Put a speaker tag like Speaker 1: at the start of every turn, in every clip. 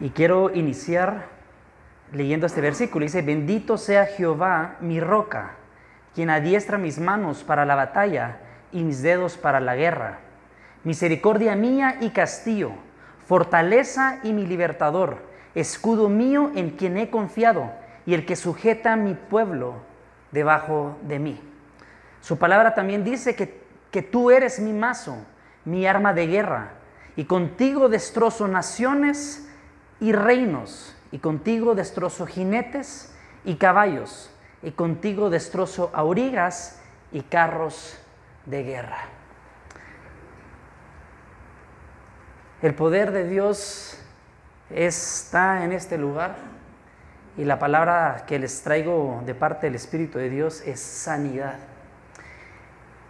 Speaker 1: Y quiero iniciar leyendo este versículo. Dice, bendito sea Jehová, mi roca, quien adiestra mis manos para la batalla y mis dedos para la guerra. Misericordia mía y castillo, fortaleza y mi libertador, escudo mío en quien he confiado y el que sujeta a mi pueblo debajo de mí. Su palabra también dice que, que tú eres mi mazo, mi arma de guerra, y contigo destrozo naciones y reinos, y contigo destrozo jinetes y caballos, y contigo destrozo aurigas y carros de guerra. El poder de Dios está en este lugar y la palabra que les traigo de parte del Espíritu de Dios es sanidad.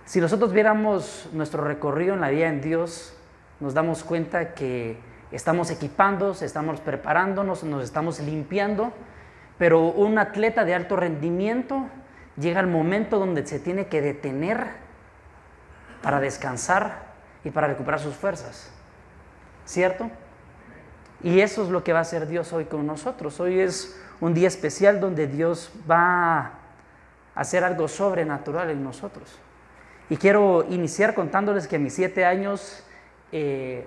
Speaker 1: Si nosotros viéramos nuestro recorrido en la vida en Dios, nos damos cuenta que estamos equipándonos, estamos preparándonos, nos estamos limpiando, pero un atleta de alto rendimiento llega al momento donde se tiene que detener para descansar y para recuperar sus fuerzas. ¿Cierto? Y eso es lo que va a hacer Dios hoy con nosotros. Hoy es un día especial donde Dios va a hacer algo sobrenatural en nosotros. Y quiero iniciar contándoles que a mis siete años eh,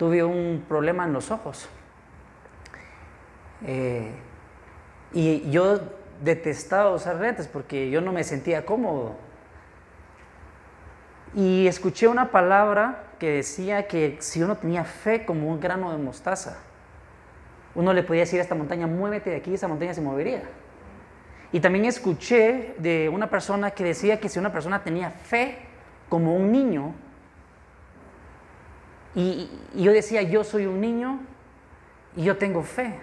Speaker 1: tuve un problema en los ojos. Eh, y yo detestaba usar lentes porque yo no me sentía cómodo. Y escuché una palabra que decía que si uno tenía fe como un grano de mostaza, uno le podía decir a esta montaña, muévete de aquí, esa montaña se movería. Y también escuché de una persona que decía que si una persona tenía fe como un niño, y, yo decía, yo soy un niño y yo tengo fe.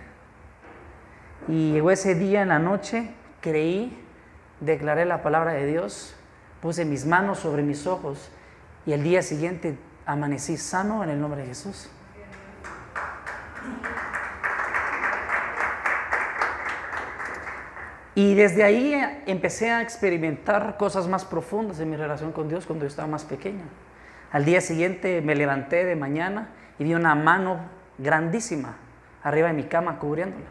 Speaker 1: Y llegó ese día en la noche, creí, declaré la palabra de Dios, puse mis manos sobre mis ojos y el día siguiente amanecí sano en el nombre de Jesús. Y desde ahí empecé a experimentar cosas más profundas en mi relación con Dios cuando yo estaba más pequeño. Al día siguiente me levanté de mañana y vi una mano grandísima arriba de mi cama cubriéndola.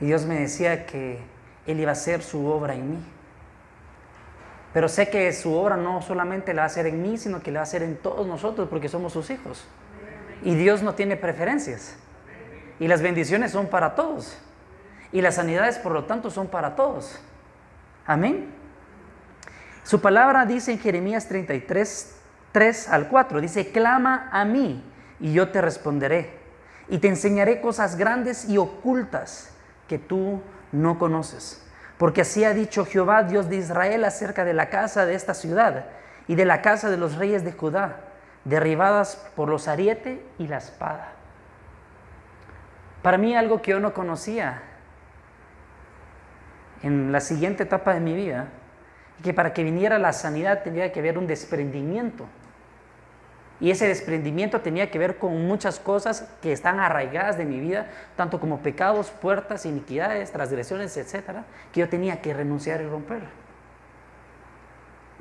Speaker 1: Y Dios me decía que Él iba a hacer su obra en mí. Pero sé que su obra no solamente la va a hacer en mí, sino que la va a hacer en todos nosotros porque somos sus hijos. Y Dios no tiene preferencias. Y las bendiciones son para todos. Y las sanidades, por lo tanto, son para todos. Amén. Su palabra dice en Jeremías 33, 3 al 4, dice, clama a mí y yo te responderé. Y te enseñaré cosas grandes y ocultas que tú no conoces. Porque así ha dicho Jehová, Dios de Israel, acerca de la casa de esta ciudad y de la casa de los reyes de Judá, derribadas por los ariete y la espada. Para mí algo que yo no conocía en la siguiente etapa de mi vida, que para que viniera la sanidad tenía que haber un desprendimiento. Y ese desprendimiento tenía que ver con muchas cosas que están arraigadas de mi vida, tanto como pecados, puertas, iniquidades, transgresiones, etcétera, que yo tenía que renunciar y romper.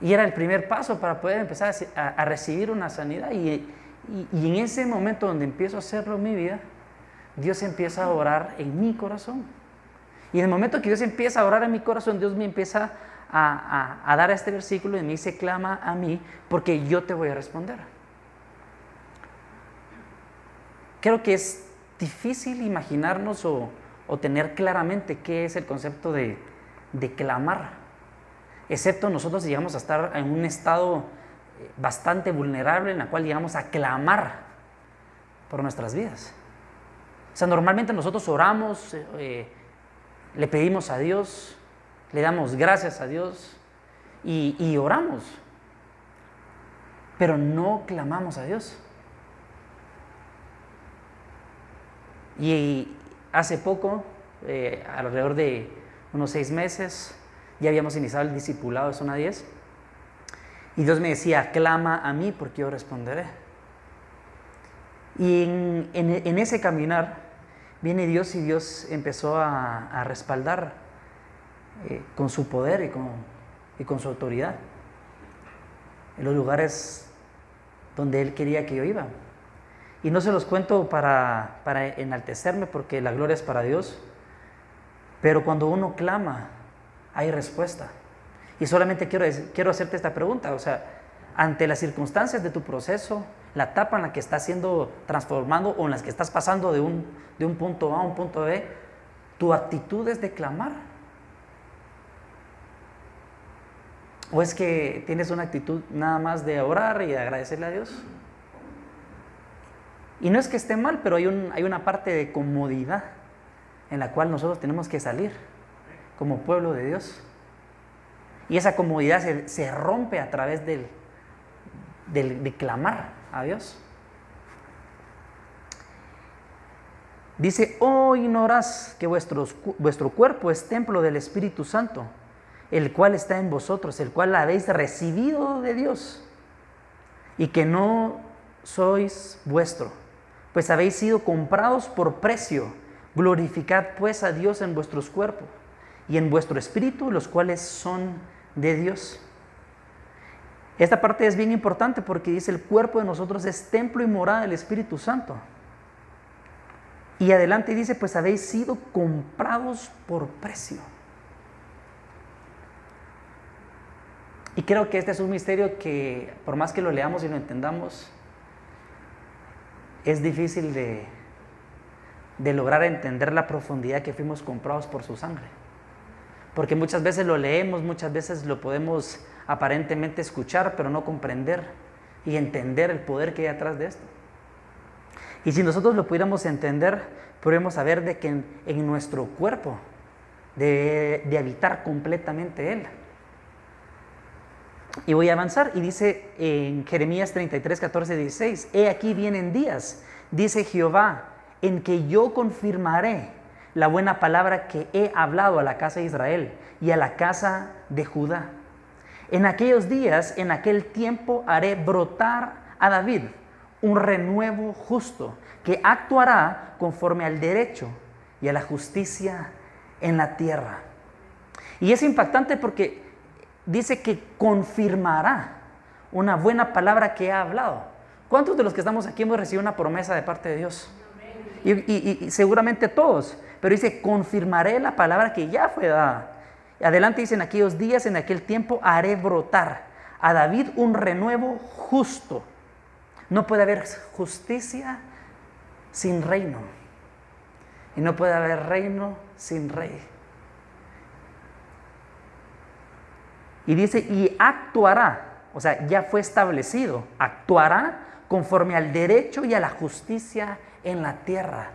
Speaker 1: Y era el primer paso para poder empezar a, recibir una sanidad. Y, en ese momento donde empiezo a hacerlo en mi vida, Dios empieza a orar en mi corazón. Y en el momento que Dios empieza a orar en mi corazón, Dios me empieza a, a, dar este versículo y me dice, clama a mí, porque yo te voy a responder. Creo que es difícil imaginarnos o, tener claramente qué es el concepto de, clamar, excepto nosotros llegamos a estar en un estado eh, bastante vulnerable en la cual llegamos a clamar por nuestras vidas. O sea, normalmente nosotros oramos, eh, le pedimos a Dios, le damos gracias a Dios y, oramos, pero no clamamos a Dios. Y hace poco, eh, alrededor de unos seis meses, ya habíamos iniciado el discipulado de Zona 10. Y Dios me decía, clama a mí porque yo responderé. Y en ese caminar viene Dios y Dios empezó a, respaldar eh, con su poder y con, y con su autoridad en los lugares donde Él quería que yo iba. Y no se los cuento para, para enaltecerme porque la gloria es para Dios, pero cuando uno clama, hay respuesta. Y solamente quiero, quiero hacerte esta pregunta, o sea, ante las circunstancias de tu proceso, la etapa en la que estás siendo transformando o en las que estás pasando de un, de un punto A a un punto B, tu actitud es de clamar. ¿O es que tienes una actitud nada más de orar y de agradecerle a Dios? Y no es que esté mal, pero hay, un, hay una parte de comodidad en la cual nosotros tenemos que salir como pueblo de Dios. Y esa comodidad se, rompe a través del, del, de clamar a Dios. Dice, oh ignorás que vuestro cuerpo es templo del Espíritu Santo, el cual está en vosotros, el cual habéis recibido de Dios, y que no sois vuestro, pues habéis sido comprados por precio. Glorificad pues a Dios en vuestros cuerpos y en vuestro espíritu, los cuales son de Dios. Esta parte es bien importante porque dice el cuerpo de nosotros es templo y morada del Espíritu Santo. Y adelante dice, pues habéis sido comprados por precio. Y creo que este es un misterio que por más que lo leamos y lo entendamos, es difícil de, de lograr entender la profundidad que fuimos comprados por su sangre. Porque muchas veces lo leemos, muchas veces lo podemos aparentemente escuchar, pero no comprender y entender el poder que hay atrás de esto. Y si nosotros lo pudiéramos entender, podríamos saber de que en, nuestro cuerpo de, de habitar completamente Él. Y voy a avanzar y dice en Jeremías 33, 14, 16, He aquí vienen días, dice Jehová, en que yo confirmaré la buena palabra que he hablado a la casa de Israel y a la casa de Judá. En aquellos días, en aquel tiempo, haré brotar a David un renuevo justo que actuará conforme al derecho y a la justicia en la tierra. Y es impactante porque dice que confirmará una buena palabra que ha hablado. ¿Cuántos de los que estamos aquí hemos recibido una promesa de parte de Dios? Y, seguramente todos. Pero dice, confirmaré la palabra que ya fue dada. Adelante dice, en aquellos días, en aquel tiempo, haré brotar a David un renuevo justo. No puede haber justicia sin reino. Y no puede haber reino sin rey. Y dice, y actuará, o sea, ya fue establecido, actuará conforme al derecho y a la justicia en la tierra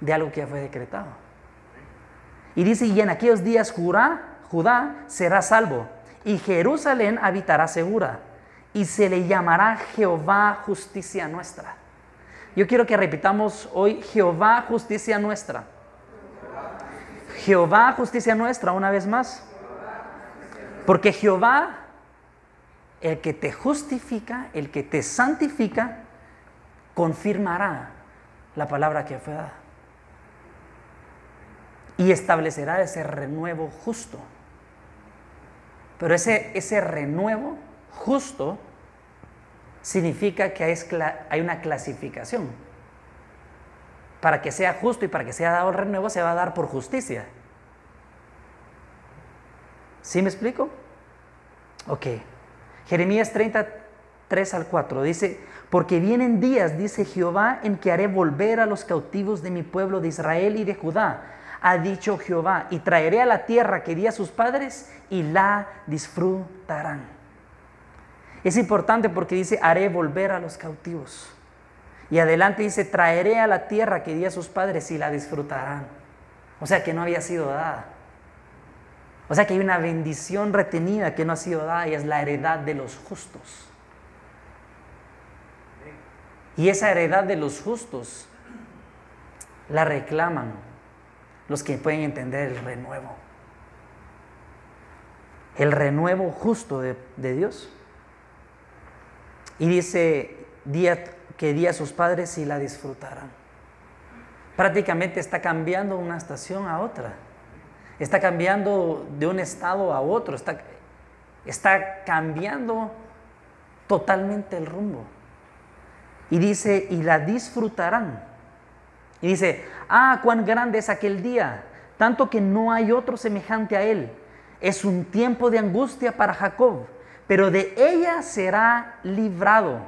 Speaker 1: de algo que ya fue decretado. Y dice, y en aquellos días Judá, será salvo, y Jerusalén habitará segura, y se le llamará Jehová justicia nuestra. Yo quiero que repitamos hoy Jehová justicia nuestra. Jehová justicia nuestra una vez más. Porque Jehová, el que te justifica, el que te santifica, confirmará la palabra que fue dada y establecerá ese renuevo justo. Pero ese, ese renuevo justo significa que hay, una clasificación. Para que sea justo y para que sea dado el renuevo se va a dar por justicia. ¿Sí me explico? Ok. Jeremías 33 al 4 dice, porque vienen días, dice Jehová, en que haré volver a los cautivos de mi pueblo de Israel y de Judá ha dicho Jehová, y traeré a la tierra que di a sus padres y la disfrutarán. Es importante porque dice, haré volver a los cautivos. Y adelante dice, traeré a la tierra que di a sus padres y la disfrutarán. O sea que no había sido dada. O sea que hay una bendición retenida que no ha sido dada y es la heredad de los justos. Y esa heredad de los justos la reclaman los que pueden entender el renuevo. El renuevo justo de, Dios. Y dice día, que día a sus padres y la disfrutarán. Prácticamente está cambiando una estación a otra. Está cambiando de un estado a otro. Está, está cambiando totalmente el rumbo. Y dice, y la disfrutarán. Y dice, ah, cuán grande es aquel día, tanto que no hay otro semejante a él. Es un tiempo de angustia para Jacob, pero de ella será librado.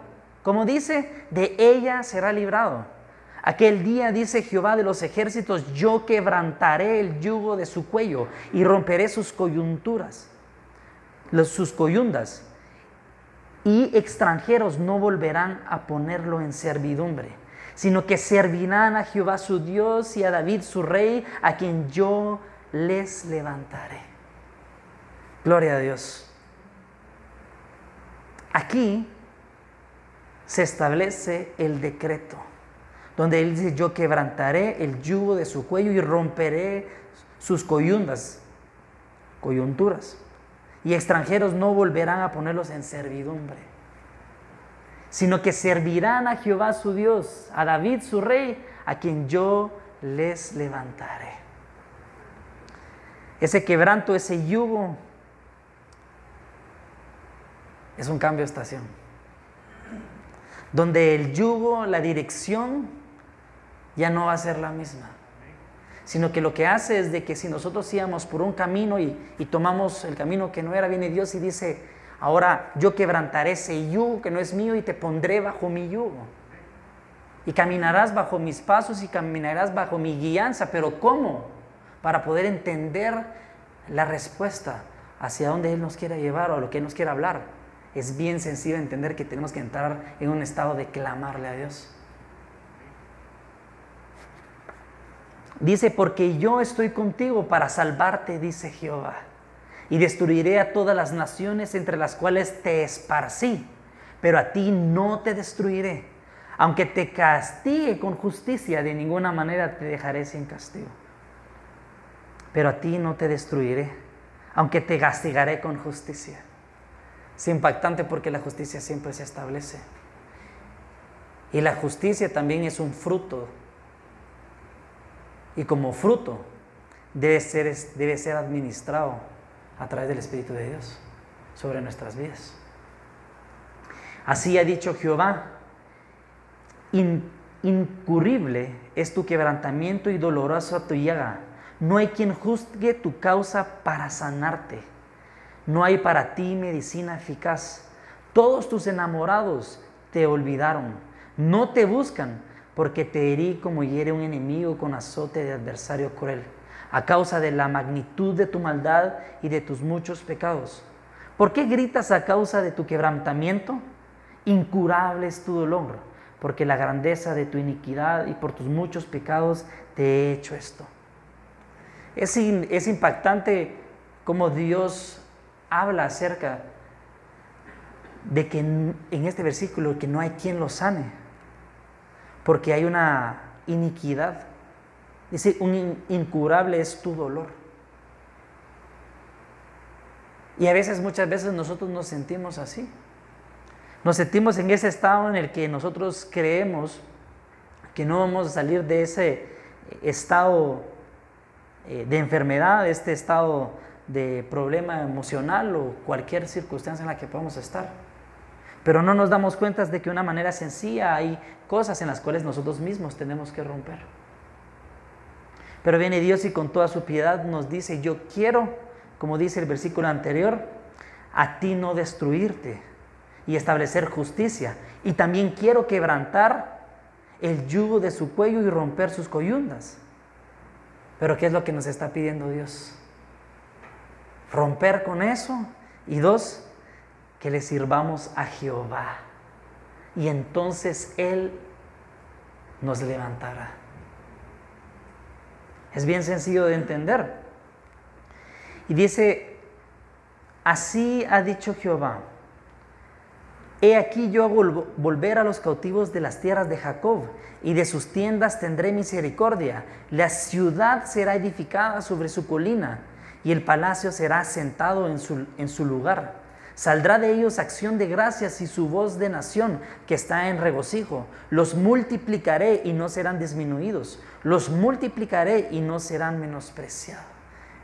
Speaker 1: Como dice, de ella será librado. Aquel día dice Jehová de los ejércitos, yo quebrantaré el yugo de su cuello y romperé sus coyunturas, sus coyundas, y extranjeros no volverán a ponerlo en servidumbre, sino que servirán a Jehová su Dios y a David su rey, a quien yo les levantaré. Gloria a Dios. Aquí se establece el decreto, donde él dice, yo quebrantaré el yugo de su cuello y romperé sus coyundas, coyunturas, y extranjeros no volverán a ponerlos en servidumbre, sino que servirán a Jehová su Dios, a David su rey, a quien yo les levantaré. Ese quebranto, ese yugo, es un cambio de estación donde el yugo, la dirección, ya no va a ser la misma, sino que lo que hace es de que si nosotros íbamos por un camino y, tomamos el camino que no era, viene Dios y dice, ahora yo quebrantaré ese yugo que no es mío y te pondré bajo mi yugo. Y caminarás bajo mis pasos y caminarás bajo mi guianza, pero ¿cómo? Para poder entender la respuesta hacia dónde Él nos quiere llevar o a lo que Él nos quiere hablar es bien sencillo entender que tenemos que entrar en un estado de clamarle a Dios. Dice, porque yo estoy contigo para salvarte, dice Jehová, y destruiré a todas las naciones entre las cuales te esparcí, pero a ti no te destruiré. Aunque te castigue con justicia, de ninguna manera te dejaré sin castigo. Pero a ti no te destruiré, aunque te castigaré con justicia. Es impactante porque la justicia siempre se establece. Y la justicia también es un fruto. Y como fruto debe ser, debe ser administrado a través del Espíritu de Dios sobre nuestras vidas. Así ha dicho Jehová, incurrible es tu quebrantamiento y dolorosa tu llaga. No hay quien juzgue tu causa para sanarte. No hay para ti medicina eficaz. Todos tus enamorados te olvidaron. No te buscan porque te herí como hiere un enemigo con azote de adversario cruel, a causa de la magnitud de tu maldad y de tus muchos pecados. ¿Por qué gritas a causa de tu quebrantamiento? Incurable es tu dolor, porque la grandeza de tu iniquidad y por tus muchos pecados te he hecho esto. Es, es impactante cómo Dios habla acerca de que en, este versículo que no hay quien lo sane, porque hay una iniquidad. Dice, un incurable es tu dolor. Y a veces, muchas veces nosotros nos sentimos así. Nos sentimos en ese estado en el que nosotros creemos que no vamos a salir de ese estado eh, de enfermedad, de este estado de problema emocional o cualquier circunstancia en la que podamos estar. Pero no nos damos cuenta de que de una manera sencilla hay cosas en las cuales nosotros mismos tenemos que romper. Pero viene Dios y con toda su piedad nos dice, yo quiero, como dice el versículo anterior, a ti no destruirte y establecer justicia. Y también quiero quebrantar el yugo de su cuello y romper sus coyundas. Pero ¿qué es lo que nos está pidiendo Dios? romper con eso. Y dos, que le sirvamos a Jehová. Y entonces Él nos levantará. Es bien sencillo de entender. Y dice, así ha dicho Jehová. He aquí yo hago volver a los cautivos de las tierras de Jacob, y de sus tiendas tendré misericordia. La ciudad será edificada sobre su colina, y el palacio será sentado en su, en su lugar. Saldrá de ellos acción de gracias y su voz de nación que está en regocijo. Los multiplicaré y no serán disminuidos. Los multiplicaré y no serán menospreciados,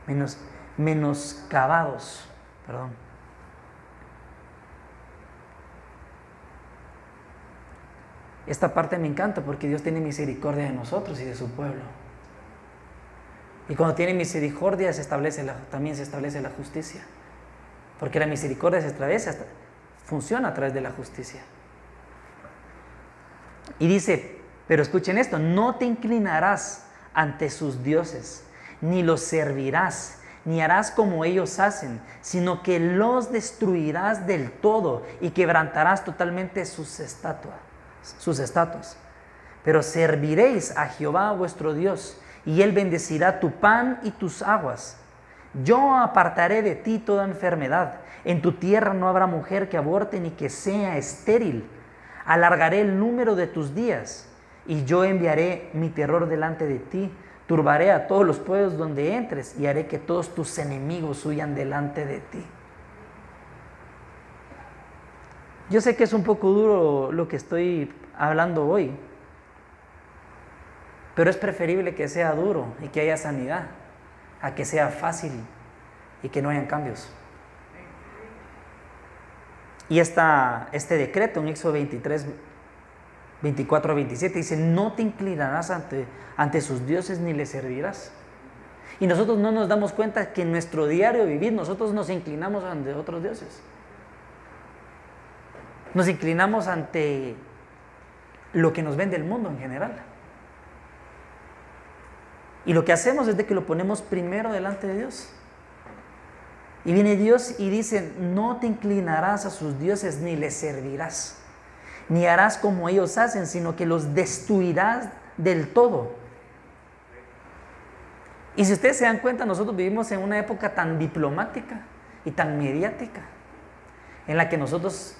Speaker 1: menos, menoscabados. Perdón. esta parte me encanta porque Dios tiene misericordia de nosotros y de su pueblo. Y cuando tiene misericordia también se establece la justicia. Porque la misericordia se establece, funciona a través de la justicia. Y dice, pero escuchen esto, no te inclinarás ante sus dioses, ni los servirás, ni harás como ellos hacen, sino que los destruirás del todo y quebrantarás totalmente sus estatuas, sus estatuas. Pero serviréis a Jehová vuestro Dios, y él bendecirá tu pan y tus aguas. Yo apartaré de ti toda enfermedad. En tu tierra no habrá mujer que aborte ni que sea estéril. Alargaré el número de tus días y yo enviaré mi terror delante de ti. Turbaré a todos los pueblos donde entres y haré que todos tus enemigos huyan delante de ti. Yo sé que es un poco duro lo que estoy hablando hoy, pero es preferible que sea duro y que haya sanidad a que sea fácil y que no hayan cambios. Y esta, este decreto en Éxodo 23, 24 a 27 dice, no te inclinarás ante, ante sus dioses ni les servirás. Y nosotros no nos damos cuenta que en nuestro diario vivir nosotros nos inclinamos ante otros dioses. Nos inclinamos ante lo que nos vende el mundo en general. Y lo que hacemos es de que lo ponemos primero delante de Dios. Y viene Dios y dice, no te inclinarás a sus dioses ni les servirás ni harás como ellos hacen, sino que los destruirás del todo. Y si ustedes se dan cuenta, nosotros vivimos en una época tan diplomática y tan mediática, en la que nosotros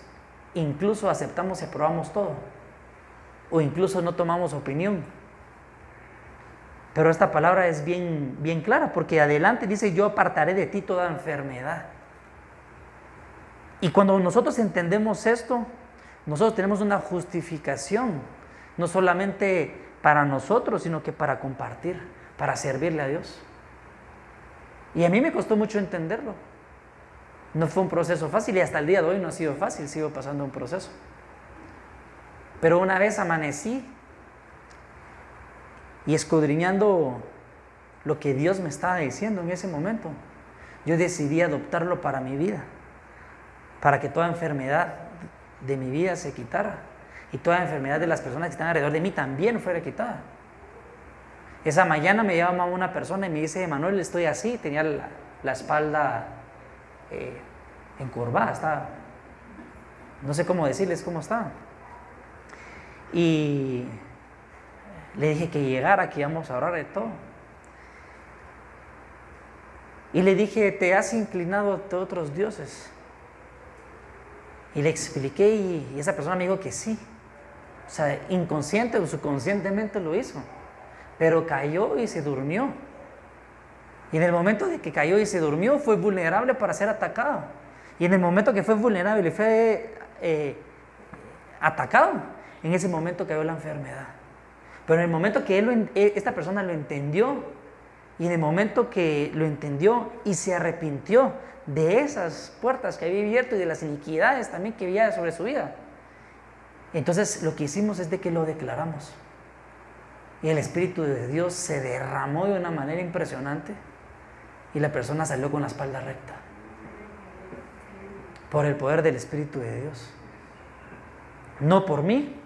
Speaker 1: incluso aceptamos y aprobamos todo, o incluso no tomamos opinión. Pero esta palabra es bien, bien clara, porque adelante dice, yo apartaré de ti toda enfermedad. Y cuando nosotros entendemos esto, nosotros tenemos una justificación, no solamente para nosotros, sino que para compartir, para servirle a Dios. Y a mí me costó mucho entenderlo. No fue un proceso fácil y hasta el día de hoy no ha sido fácil, sigo pasando un proceso. Pero una vez amanecí y escudriñando lo que Dios me estaba diciendo en ese momento, yo decidí adoptarlo para mi vida, para que toda enfermedad, de mi vida se quitara y toda enfermedad de las personas que están alrededor de mí también fuera quitada. Esa mañana me llama una persona y me dice, Manuel, estoy así, tenía la, espalda eh, encorvada, estaba, no sé cómo decirles cómo estaba. Y le dije que llegara, que íbamos a orar de todo. Y le dije, te has inclinado a otros dioses. Y le expliqué y, esa persona me dijo que sí. O sea, inconsciente o subconscientemente lo hizo. Pero cayó y se durmió. Y en el momento de que cayó y se durmió, fue vulnerable para ser atacado. Y en el momento que fue vulnerable y fue eh, atacado, en ese momento cayó la enfermedad. Pero en el momento que e, esta persona lo entendió, y en el momento que lo entendió y se arrepintió de esas puertas que había abierto y de las iniquidades también que había sobre su vida. Entonces lo que hicimos es de que lo declaramos. Y el Espíritu de Dios se derramó de una manera impresionante y la persona salió con la espalda recta. Por el poder del Espíritu de Dios. No por mí,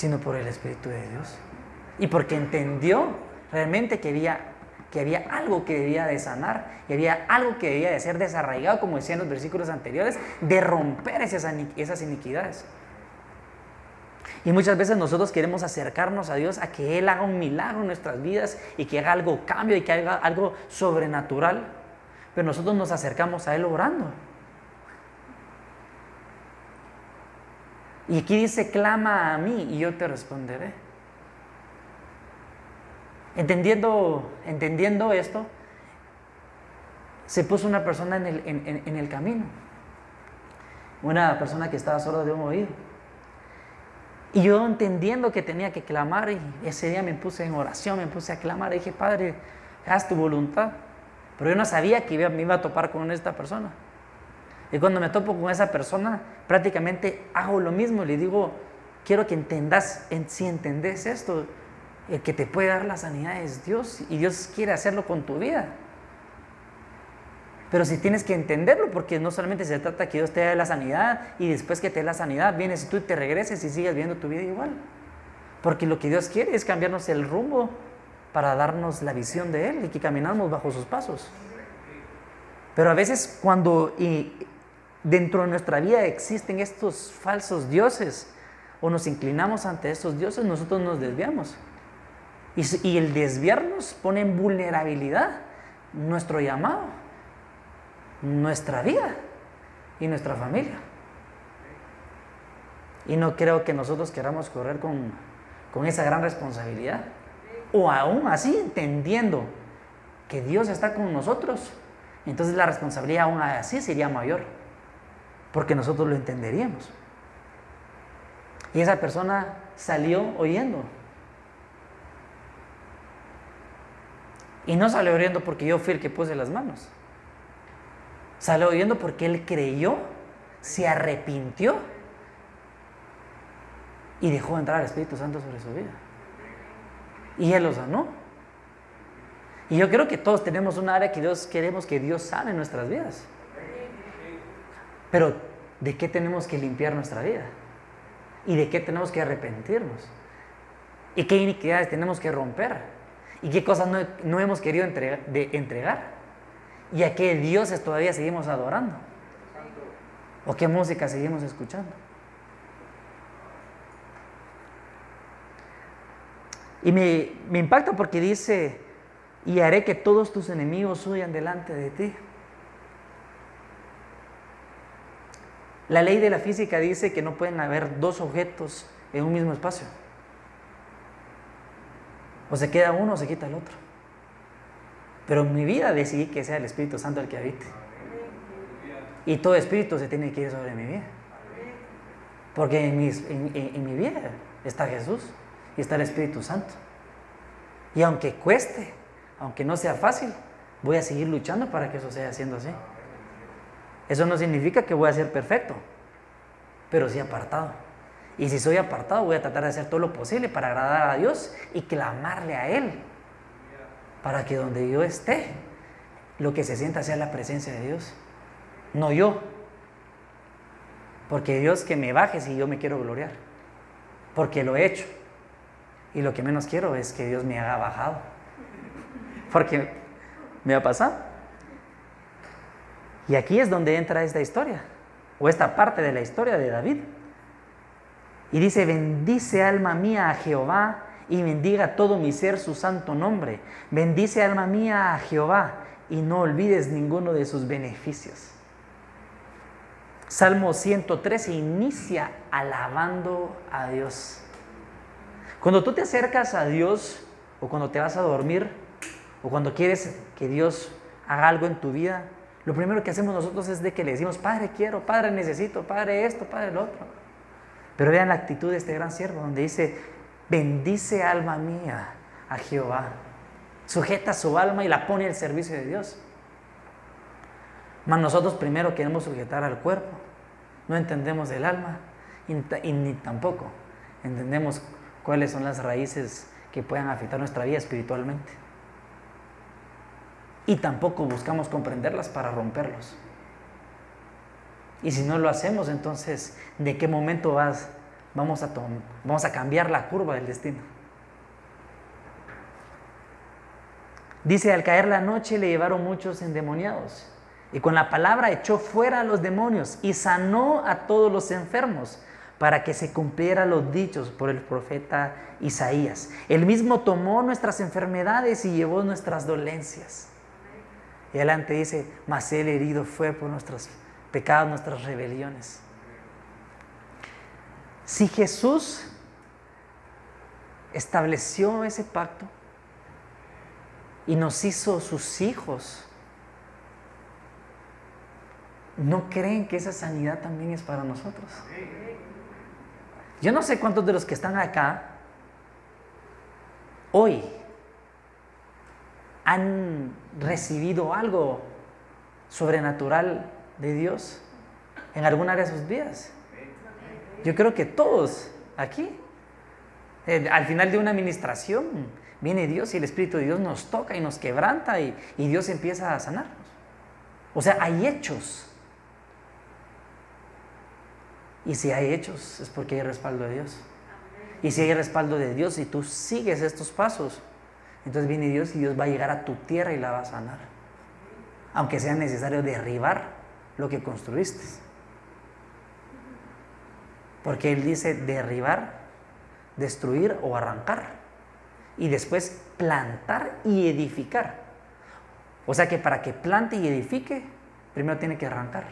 Speaker 1: sino por el Espíritu de Dios. Y porque entendió realmente que había que había algo que debía de sanar y había algo que debía de ser desarraigado, como decían los versículos anteriores, de romper esas, esas iniquidades. Y muchas veces nosotros queremos acercarnos a Dios a que Él haga un milagro en nuestras vidas y que haga algo cambio y que haga algo sobrenatural. Pero nosotros nos acercamos a Él orando. Y aquí dice, clama a mí y yo te responderé. Entendiendo, entendiendo esto, se puso una persona en el, camino. Una persona que estaba solo de un oído. Y yo entendiendo que tenía que clamar, y ese día me puse en oración, me puse a clamar, y dije, Padre, haz tu voluntad. Pero yo no sabía que me iba a topar con esta persona. Y cuando me topo con esa persona, prácticamente hago lo mismo. Le digo, quiero que entendas, si entendés esto, el que te puede dar la sanidad es Dios y Dios quiere hacerlo con tu vida. Pero si tienes que entenderlo, porque no solamente se trata que Dios te dé la sanidad y después que te dé la sanidad, vienes y tú te regreses y sigues viendo tu vida igual. Porque lo que Dios quiere es cambiarnos el rumbo para darnos la visión de Él y que caminamos bajo sus pasos. Pero a veces cuando dentro de nuestra vida existen estos falsos dioses o nos inclinamos ante estos dioses, nosotros nos desviamos. Y, el desviarnos pone en vulnerabilidad nuestro llamado, nuestra vida y nuestra familia. Y no creo que nosotros queramos correr con, con esa gran responsabilidad. O aún así entendiendo que Dios está con nosotros, entonces la responsabilidad aún así sería mayor, porque nosotros lo entenderíamos. Y esa persona salió oyendo. Y no salió oyendo porque yo fui el que puse las manos. Salió oyendo porque él creyó, se arrepintió y dejó entrar al Espíritu Santo sobre su vida. Y él lo sanó. Y yo creo que todos tenemos un área que Dios queremos que Dios sane en nuestras vidas. Pero ¿de qué tenemos que limpiar nuestra vida? ¿Y de qué tenemos que arrepentirnos? ¿Y qué iniquidades tenemos que romper? y qué cosas no, hemos querido entregar, y a qué dioses todavía seguimos adorando, o qué música seguimos escuchando. Y me, me impacta porque dice, y haré que todos tus enemigos huyan delante de ti. La ley de la física dice que no pueden haber dos objetos en un mismo espacio. O se queda uno o se quita el otro. Pero en mi vida decidí que sea el Espíritu Santo el que habite. Y todo espíritu se tiene que ir sobre mi vida. Porque en, en, mi vida está Jesús y está el Espíritu Santo. Y aunque cueste, aunque no sea fácil, voy a seguir luchando para que eso sea siendo así. Eso no significa que voy a ser perfecto, pero sí apartado. Y si soy apartado, voy a tratar de hacer todo lo posible para agradar a Dios y clamarle a Él. Para que donde yo esté, lo que se sienta sea la presencia de Dios. No yo. Porque Dios que me baje si yo me quiero gloriar. Porque lo he hecho. Y lo que menos quiero es que Dios me haga bajado. Porque me ha pasado. Y aquí es donde entra esta historia. O esta parte de la historia de David. Y dice, bendice alma mía a Jehová y bendiga todo mi ser su santo nombre. Bendice alma mía a Jehová y no olvides ninguno de sus beneficios. Salmo 113 inicia alabando a Dios. Cuando tú te acercas a Dios o cuando te vas a dormir o cuando quieres que Dios haga algo en tu vida, lo primero que hacemos nosotros es de que le decimos, Padre quiero, Padre necesito, Padre esto, Padre lo otro. Pero vean la actitud de este gran siervo, donde dice, bendice alma mía a Jehová. Sujeta su alma y la pone al servicio de Dios. Mas nosotros primero queremos sujetar al cuerpo. No entendemos el alma y, ni tampoco entendemos cuáles son las raíces que puedan afectar nuestra vida espiritualmente. Y tampoco buscamos comprenderlas para romperlos. Y si no lo hacemos, entonces, ¿de qué momento vas, vamos, a vamos a cambiar la curva del destino? Dice, al caer la noche le llevaron muchos endemoniados. Y con la palabra echó fuera a los demonios y sanó a todos los enfermos para que se cumplieran los dichos por el profeta Isaías. Él mismo tomó nuestras enfermedades y llevó nuestras dolencias. Y adelante dice, mas él herido fue por nuestras pecados, nuestras rebeliones. Si Jesús estableció ese pacto y nos hizo sus hijos, ¿no creen que esa sanidad también es para nosotros? Yo no sé cuántos de los que están acá hoy han recibido algo sobrenatural de Dios en alguna área de sus vidas. Yo creo que todos aquí, al final de una administración, viene Dios y el Espíritu de Dios nos toca y nos quebranta y, y Dios empieza a sanarnos. O sea, hay hechos. Y si hay hechos es porque hay respaldo de Dios. Y si hay respaldo de Dios y tú sigues estos pasos, entonces viene Dios y Dios va a llegar a tu tierra y la va a sanar. Aunque sea necesario derribar lo que construiste. Porque Él dice derribar, destruir o arrancar. Y después plantar y edificar. O sea que para que plante y edifique, primero tiene que arrancar.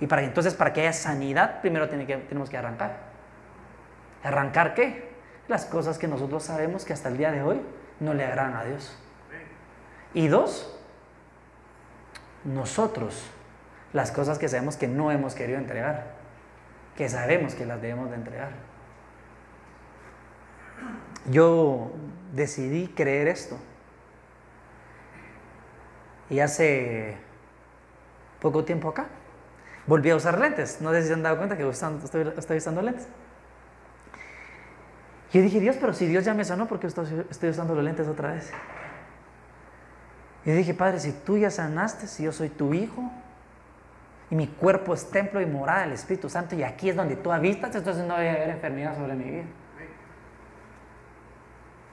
Speaker 1: Y para entonces para que haya sanidad, primero tiene que, tenemos que arrancar. ¿Arrancar qué? Las cosas que nosotros sabemos que hasta el día de hoy no le agradan a Dios. Y dos, nosotros, las cosas que sabemos que no hemos querido entregar, que sabemos que las debemos de entregar. Yo decidí creer esto. Y hace poco tiempo acá, volví a usar lentes. No sé si se han dado cuenta que estoy, usando lentes. Yo dije, Dios, pero si Dios ya me sanó, ¿por qué estoy, estoy usando los lentes otra vez? Y dije, Padre, si tú ya sanaste, si yo soy tu hijo, y mi cuerpo es templo y morada del Espíritu Santo, y aquí es donde tú habitas, entonces no debe haber enfermedad sobre mi vida.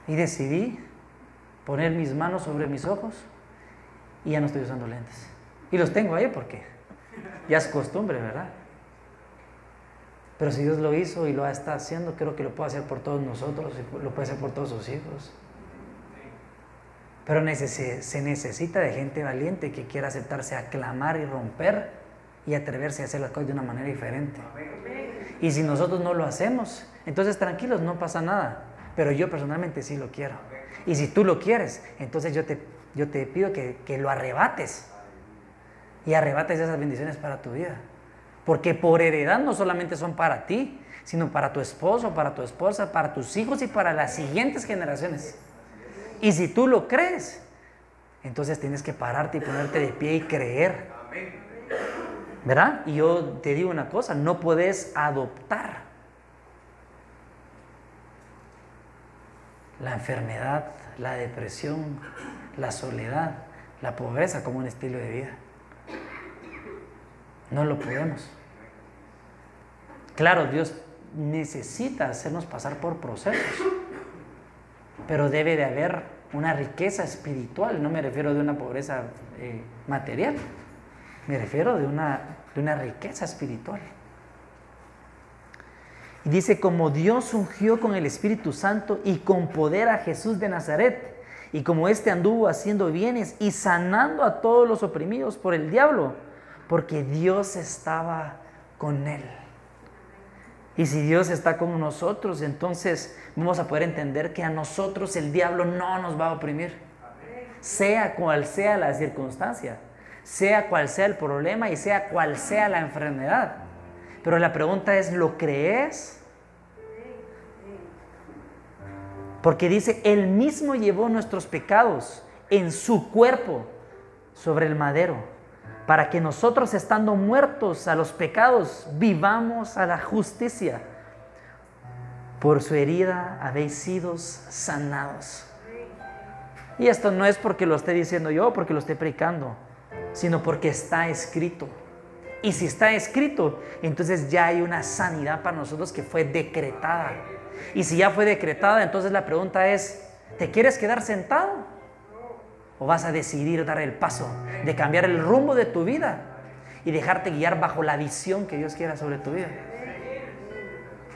Speaker 1: Y decidí poner mis manos sobre mis ojos y ya no estoy usando lentes. Y los tengo ahí porque ya es costumbre, ¿verdad? Pero si Dios lo hizo y lo está haciendo, creo que lo puede hacer por todos nosotros y lo puede hacer por todos sus hijos. Pero se necesita de gente valiente que quiera aceptarse a clamar y romper y atreverse a hacer las cosas de una manera diferente. Y si nosotros no lo hacemos, entonces tranquilos, no pasa nada. Pero yo personalmente sí lo quiero. Y si tú lo quieres, entonces yo te, pido que lo arrebates. Y arrebates esas bendiciones para tu vida. Porque por heredad no solamente son para ti, sino para tu esposo, para tu esposa, para tus hijos y para las siguientes generaciones. Y si tú lo crees, entonces tienes que pararte y ponerte de pie y creer. ¿Verdad? Y yo te digo una cosa, no puedes adoptar la enfermedad, la depresión, la soledad, la pobreza como un estilo de vida. No lo podemos. Claro, Dios necesita hacernos pasar por procesos, pero debe de haber una riqueza espiritual. No me refiero de una pobreza eh, material, me refiero de una, de una riqueza espiritual. Y dice, como Dios ungió con el Espíritu Santo y con poder a Jesús de Nazaret, y como éste anduvo haciendo bienes y sanando a todos los oprimidos por el diablo, porque Dios estaba con él. Y si Dios está con nosotros, entonces vamos a poder entender que a nosotros el diablo no nos va a oprimir. Sea cual sea la circunstancia, sea cual sea el problema y sea cual sea la enfermedad. Pero la pregunta es, ¿lo crees? Porque dice, Él mismo llevó nuestros pecados en su cuerpo sobre el madero, para que nosotros estando muertos a los pecados, vivamos a la justicia. Por su herida habéis sido sanados. Y esto no es porque lo esté diciendo yo, porque lo esté predicando, sino porque está escrito. Y si está escrito, entonces ya hay una sanidad para nosotros que fue decretada. Y si ya fue decretada, entonces la pregunta es, ¿te quieres quedar sentado? ¿O vas a decidir dar el paso de cambiar el rumbo de tu vida y dejarte guiar bajo la visión que Dios quiera sobre tu vida?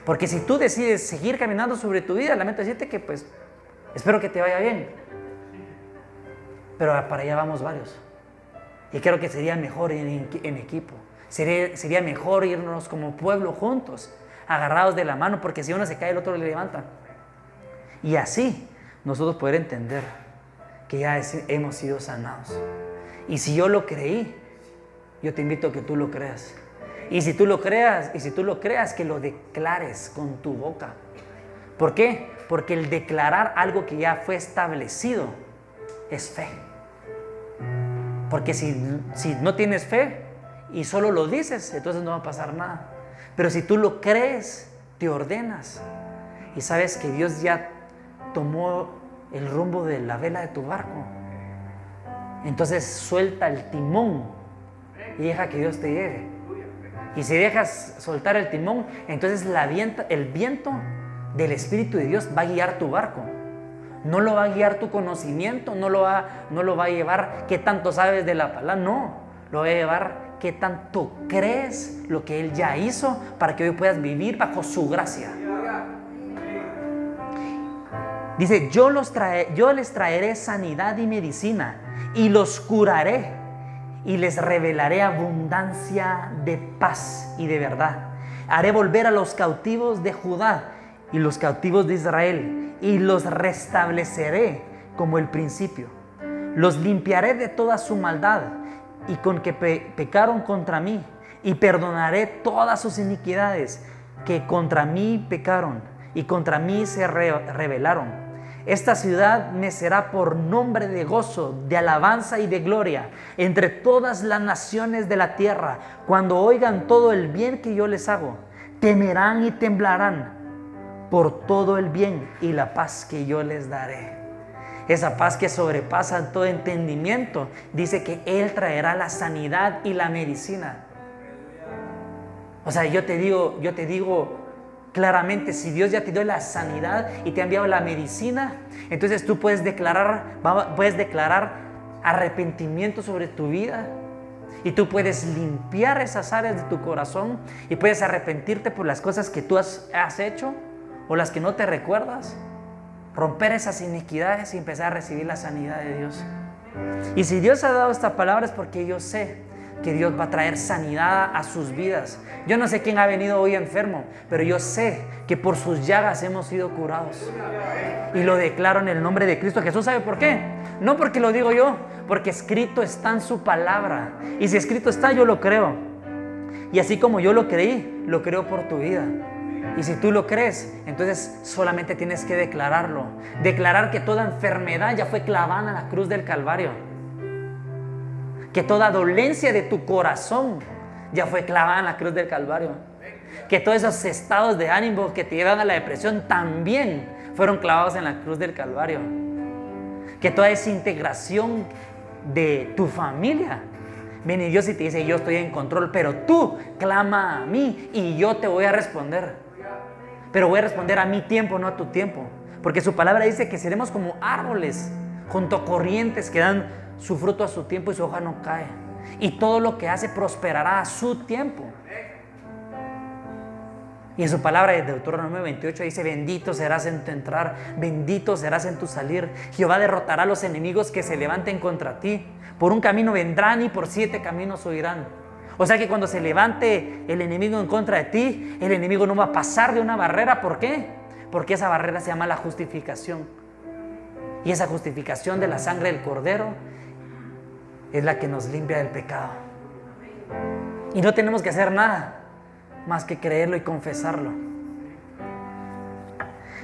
Speaker 1: Porque si tú decides seguir caminando sobre tu vida, lamento decirte que pues espero que te vaya bien. Pero para allá vamos varios. Y creo que sería mejor en, en equipo. Sería, mejor irnos como pueblo juntos, agarrados de la mano, porque si uno se cae, el otro le levanta. Y así nosotros poder entender que ya hemos sido sanados. Y si yo lo creí, yo te invito a que tú lo creas. Y si tú lo creas, y si tú lo creas, que lo declares con tu boca. ¿Por qué? Porque el declarar algo que ya fue establecido es fe. Porque si, si no tienes fe, y solo lo dices, entonces no va a pasar nada. Pero si tú lo crees, te ordenas y sabes que Dios ya tomó el rumbo de la vela de tu barco, entonces suelta el timón y deja que Dios te lleve. Y si dejas soltar el timón, entonces el viento del Espíritu de Dios va a guiar tu barco. No lo va a guiar tu conocimiento, no lo va, no lo va a llevar qué tanto sabes de la palabra, no. Lo va a llevar qué tanto crees lo que Él ya hizo para que hoy puedas vivir bajo su gracia. Dice, yo, los trae, yo les traeré sanidad y medicina y los curaré y les revelaré abundancia de paz y de verdad. Haré volver a los cautivos de Judá y los cautivos de Israel y los restableceré como el principio. Los limpiaré de toda su maldad y con que pecaron contra mí y perdonaré todas sus iniquidades que contra mí pecaron y contra mí se rebelaron esta ciudad me será por nombre de gozo, de alabanza y de gloria entre todas las naciones de la tierra, cuando oigan todo el bien que yo les hago. Temerán y temblarán por todo el bien y la paz que yo les daré. Esa paz que sobrepasa todo entendimiento, dice que Él traerá la sanidad y la medicina. O sea, yo te digo, yo te digo, claramente, si Dios ya te dio la sanidad y te ha enviado la medicina, entonces tú puedes declarar, puedes declarar arrepentimiento sobre tu vida y tú puedes limpiar esas áreas de tu corazón y puedes arrepentirte por las cosas que tú has, has hecho o las que no te recuerdas. Romper esas iniquidades y empezar a recibir la sanidad de Dios. Y si Dios ha dado esta palabra es porque yo sé que Dios va a traer sanidad a sus vidas. Yo no sé quién ha venido hoy enfermo, pero yo sé que por sus llagas hemos sido curados. Y lo declaro en el nombre de Cristo Jesús. ¿Sabe por qué? No porque lo digo yo, porque escrito está en su palabra. Y si escrito está, yo lo creo. Y así como yo lo creí, lo creo por tu vida. Y si tú lo crees, entonces solamente tienes que declararlo. Declarar que toda enfermedad ya fue clavada en la cruz del Calvario que toda dolencia de tu corazón ya fue clavada en la cruz del Calvario. Que todos esos estados de ánimo que te llevan a la depresión también fueron clavados en la cruz del Calvario. Que toda esa integración de tu familia viene Dios y te dice, yo estoy en control, pero tú clama a mí y yo te voy a responder. Pero voy a responder a mi tiempo, no a tu tiempo. Porque su palabra dice que seremos como árboles junto a corrientes que dan su fruto a su tiempo y su hoja no cae. Y todo lo que hace prosperará a su tiempo. Y en su palabra de Deuteronomio 28 dice, bendito serás en tu entrar, bendito serás en tu salir. Jehová derrotará a los enemigos que se levanten contra ti. Por un camino vendrán y por siete caminos huirán. O sea que cuando se levante el enemigo en contra de ti, el enemigo no va a pasar de una barrera. ¿Por qué? Porque esa barrera se llama la justificación. Y esa justificación de la sangre del cordero es la que nos limpia del pecado. Y no tenemos que hacer nada más que creerlo y confesarlo.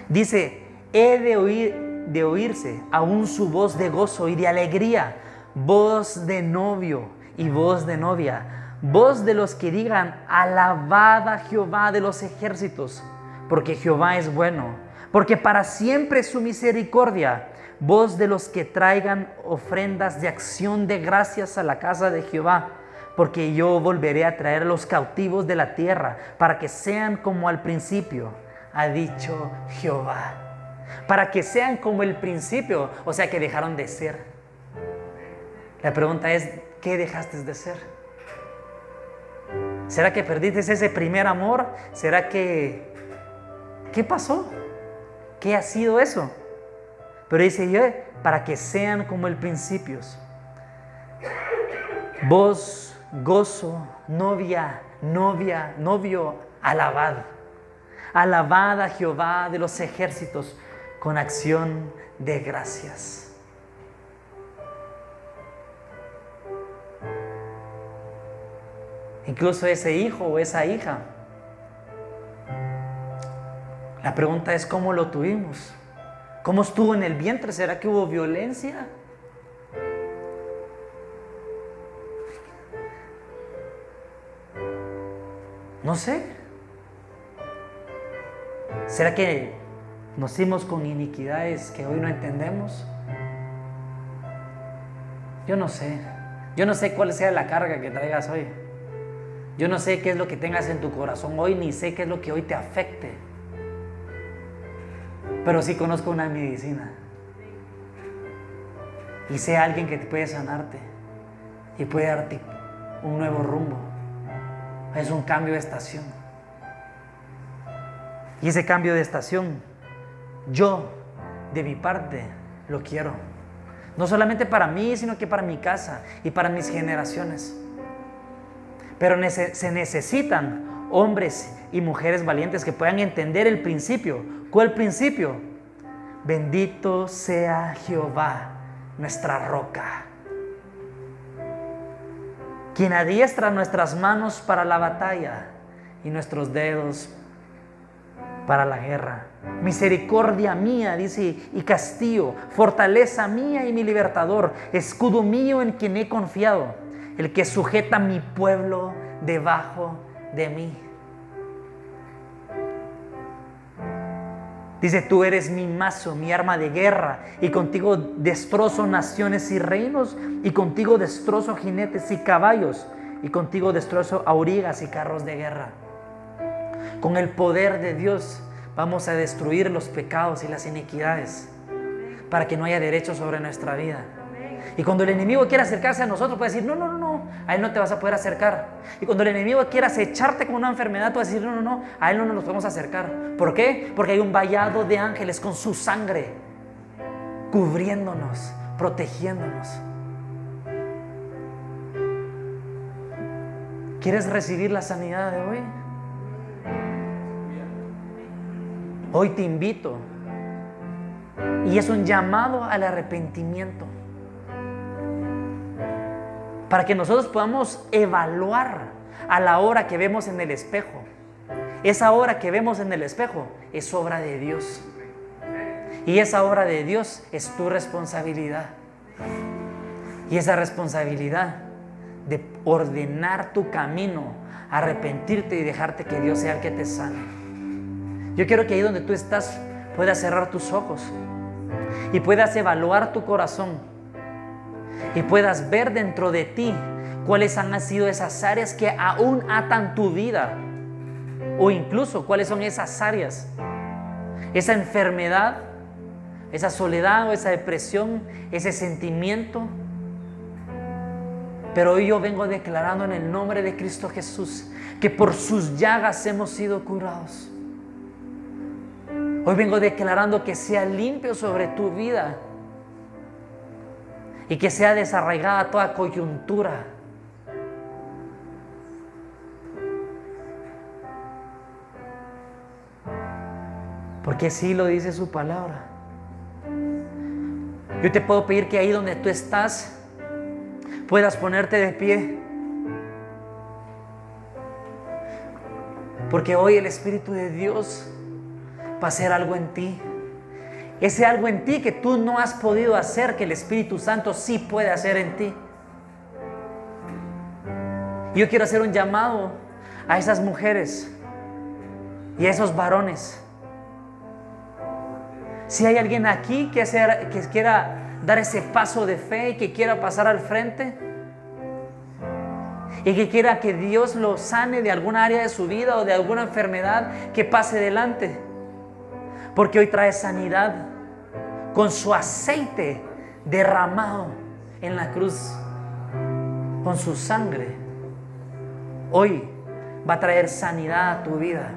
Speaker 1: Dice, he de oír de oírse aún su voz de gozo y de alegría, voz de novio y voz de novia, voz de los que digan, alabada Jehová de los ejércitos, porque Jehová es bueno, porque para siempre su misericordia voz de los que traigan ofrendas de acción de gracias a la casa de Jehová, porque yo volveré a traer a los cautivos de la tierra para que sean como al principio, ha dicho Jehová. Para que sean como el principio, o sea que dejaron de ser. La pregunta es, ¿qué dejaste de ser? ¿Será que perdiste ese primer amor? ¿Será que... ¿Qué pasó? ¿Qué ha sido eso? Pero dice yo, para que sean como el principio. Vos, gozo, novia, novia, novio, alabad. Alabad a Jehová de los ejércitos con acción de gracias. Incluso ese hijo o esa hija. La pregunta es cómo lo tuvimos. ¿Cómo estuvo en el vientre? ¿Será que hubo violencia? No sé. ¿Será que nos hicimos con iniquidades que hoy no entendemos? Yo no sé. Yo no sé cuál sea la carga que traigas hoy. Yo no sé qué es lo que tengas en tu corazón hoy, ni sé qué es lo que hoy te afecte. Pero sí conozco una medicina. Y sé alguien que puede sanarte y puede darte un nuevo rumbo. Es un cambio de estación. Y ese cambio de estación, yo, de mi parte, lo quiero. No solamente para mí, sino que para mi casa y para mis generaciones. Pero se necesitan hombres y mujeres valientes que puedan entender el principio. ¿Cuál principio? Bendito sea Jehová, nuestra roca, quien adiestra nuestras manos para la batalla y nuestros dedos para la guerra. Misericordia mía, dice, y castillo, fortaleza mía y mi libertador, escudo mío en quien he confiado, el que sujeta mi pueblo debajo de mí. Dice, tú eres mi mazo, mi arma de guerra, y contigo destrozo naciones y reinos, y contigo destrozo jinetes y caballos, y contigo destrozo aurigas y carros de guerra. Con el poder de Dios vamos a destruir los pecados y las iniquidades para que no haya derecho sobre nuestra vida. Y cuando el enemigo quiera acercarse a nosotros, puede decir, no, no, no, no, a él no te vas a poder acercar. Y cuando el enemigo quiera acecharte con una enfermedad, tú vas a decir, no, no, no, a él no nos podemos acercar. ¿Por qué? Porque hay un vallado de ángeles con su sangre, cubriéndonos, protegiéndonos. ¿Quieres recibir la sanidad de hoy? Hoy te invito. Y es un llamado al arrepentimiento. Para que nosotros podamos evaluar a la hora que vemos en el espejo. Esa hora que vemos en el espejo es obra de Dios. Y esa obra de Dios es tu responsabilidad. Y esa responsabilidad de ordenar tu camino, arrepentirte y dejarte que Dios sea el que te sane. Yo quiero que ahí donde tú estás puedas cerrar tus ojos y puedas evaluar tu corazón y puedas ver dentro de ti cuáles han sido esas áreas que aún atan tu vida o incluso cuáles son esas áreas, esa enfermedad, esa soledad o esa depresión, ese sentimiento. Pero hoy yo vengo declarando en el nombre de Cristo Jesús que por sus llagas hemos sido curados. Hoy vengo declarando que sea limpio sobre tu vida y que sea desarraigada toda coyuntura. Porque así lo dice su palabra. Yo te puedo pedir que ahí donde tú estás puedas ponerte de pie. Porque hoy el Espíritu de Dios va a hacer algo en ti. Ese algo en ti que tú no has podido hacer, que el Espíritu Santo sí puede hacer en ti. Yo quiero hacer un llamado a esas mujeres y a esos varones. Si hay alguien aquí que, que quiera dar ese paso de fe y que quiera pasar al frente y que quiera que Dios lo sane de alguna área de su vida o de alguna enfermedad, que pase delante. Porque hoy trae sanidad con su aceite derramado en la cruz, con su sangre. Hoy va a traer sanidad a tu vida.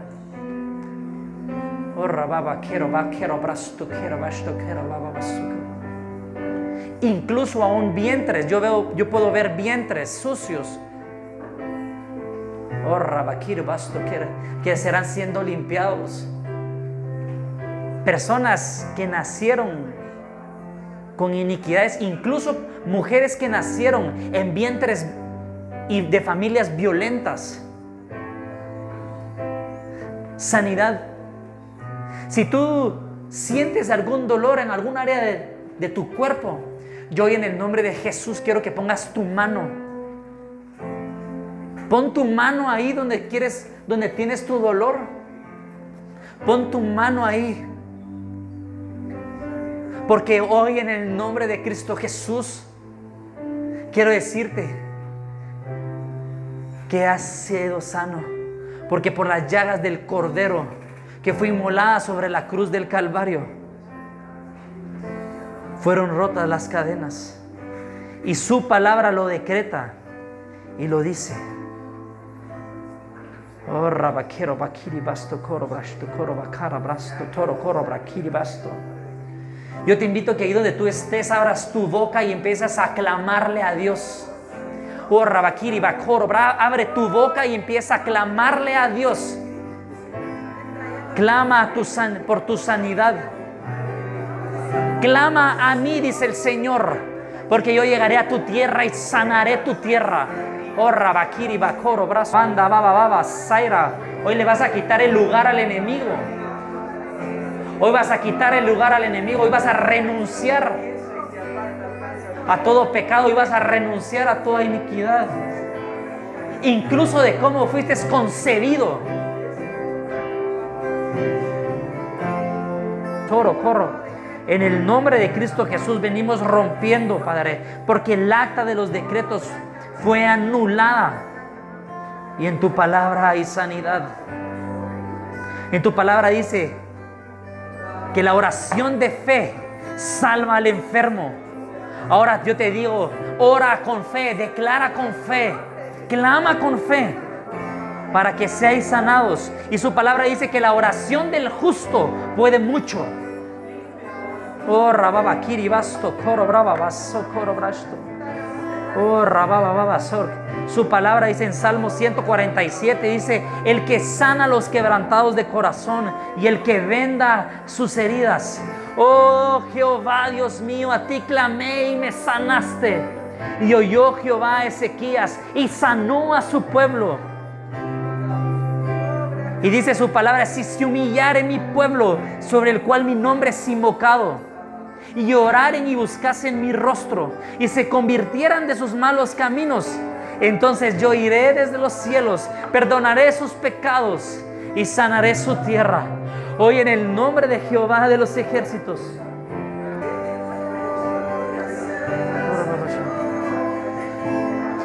Speaker 1: Incluso aún vientres, yo veo, yo puedo ver vientres sucios. que serán siendo limpiados personas que nacieron con iniquidades, incluso mujeres que nacieron en vientres y de familias violentas. Sanidad. Si tú sientes algún dolor en algún área de, tu cuerpo, yo hoy en el nombre de Jesús quiero que pongas tu mano. Pon tu mano ahí donde quieres donde tienes tu dolor. Pon tu mano ahí. Porque hoy en el nombre de Cristo Jesús, quiero decirte que has sido sano. Porque por las llagas del Cordero que fue inmolada sobre la cruz del Calvario, fueron rotas las cadenas. Y su palabra lo decreta y lo dice. Oh, rabaquero, basto, coro, brasto, coro, brasto, toro, coro, braquiri, basto. Yo te invito que ahí donde tú estés abras tu boca y empiezas a clamarle a Dios. Oh, rabakiri, bakoro, abre tu boca y empieza a clamarle a Dios. Clama tu por tu sanidad. Clama a mí, dice el Señor, porque yo llegaré a tu tierra y sanaré tu tierra. Oh, rabakiri, bakoro, brazo, anda, baba, baba, zaira. Hoy le vas a quitar el lugar al enemigo. Hoy vas a quitar el lugar al enemigo, hoy vas a renunciar a todo pecado, hoy vas a renunciar a toda iniquidad. Incluso de cómo fuiste concebido. Toro, corro. En el nombre de Cristo Jesús venimos rompiendo, Padre, porque el acta de los decretos fue anulada. Y en tu palabra hay sanidad. En tu palabra dice, que la oración de fe salva al enfermo. Ahora yo te digo, ora con fe, declara con fe, clama con fe para que seáis sanados. Y su palabra dice que la oración del justo puede mucho. Oh, rababa kiri basto, coro brava, baso, coro brasto. Oh, rababa baba, su palabra dice en Salmo 147, dice, el que sana los quebrantados de corazón y el que venda sus heridas. Oh Jehová, Dios mío, a ti clamé y me sanaste. Y oyó Jehová a Ezequías y sanó a su pueblo. Y dice su palabra, si se humillare mi pueblo sobre el cual mi nombre es invocado, y oraren y buscasen mi rostro, y se convirtieran de sus malos caminos, entonces yo iré desde los cielos, perdonaré sus pecados y sanaré su tierra. Hoy en el nombre de Jehová de los ejércitos.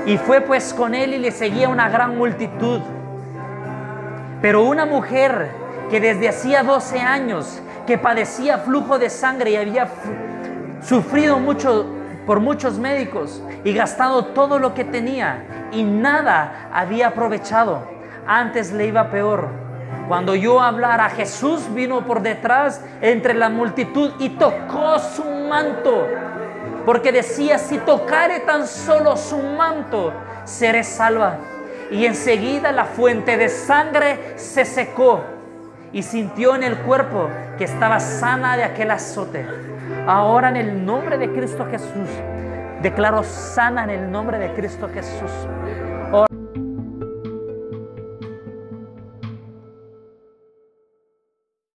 Speaker 1: Y fue pues con él y le seguía una gran multitud. Pero una mujer que desde hacía 12 años, que padecía flujo de sangre y había sufrido mucho por muchos médicos y gastado todo lo que tenía y nada había aprovechado. Antes le iba peor. Cuando yo hablara, Jesús vino por detrás entre la multitud y tocó su manto. Porque decía, si tocare tan solo su manto, seré salva. Y enseguida la fuente de sangre se secó y sintió en el cuerpo que estaba sana de aquel azote. Ahora en el nombre de Cristo Jesús, declaro sana en el nombre de Cristo Jesús.